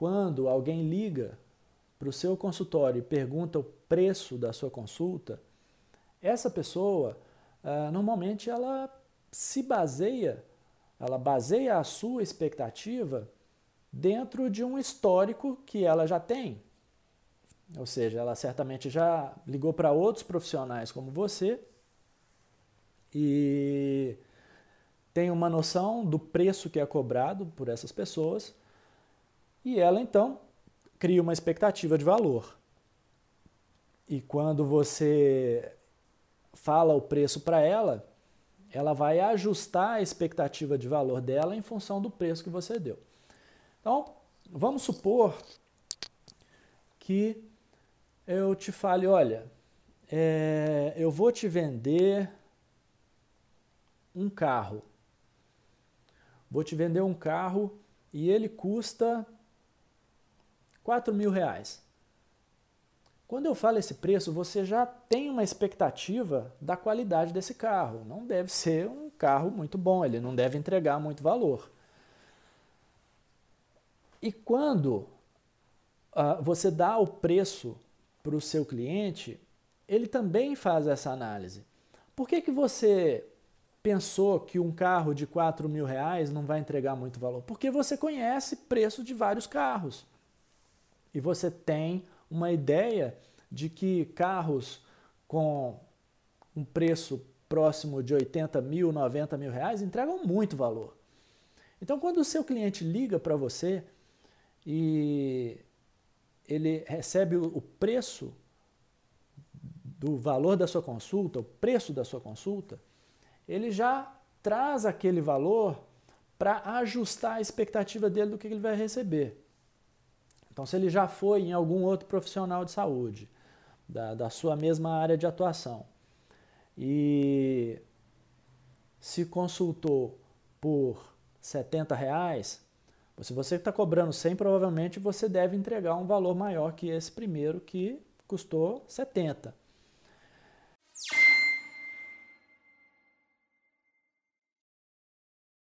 quando alguém liga para o seu consultório e pergunta o preço da sua consulta, essa pessoa uh, normalmente ela se baseia, ela baseia a sua expectativa dentro de um histórico que ela já tem. Ou seja, ela certamente já ligou para outros profissionais como você e tem uma noção do preço que é cobrado por essas pessoas e ela então cria uma expectativa de valor. E quando você fala o preço para ela, ela vai ajustar a expectativa de valor dela em função do preço que você deu. Então, vamos supor que eu te fale, olha, é, eu vou te vender um carro. Vou te vender um carro e ele custa 4 mil reais. Quando eu falo esse preço, você já tem uma expectativa da qualidade desse carro. Não deve ser um carro muito bom, ele não deve entregar muito valor. E quando uh, você dá o preço para o seu cliente, ele também faz essa análise. Por que, que você pensou que um carro de 4 mil reais não vai entregar muito valor? Porque você conhece preço de vários carros. E você tem uma ideia de que carros com um preço próximo de 80 mil, 90 mil reais entregam muito valor. Então, quando o seu cliente liga para você e ele recebe o preço do valor da sua consulta, o preço da sua consulta, ele já traz aquele valor para ajustar a expectativa dele do que ele vai receber. Então, se ele já foi em algum outro profissional de saúde, da, da sua mesma área de atuação, e se consultou por 70 reais, se você está cobrando 100, provavelmente você deve entregar um valor maior que esse primeiro que custou 70.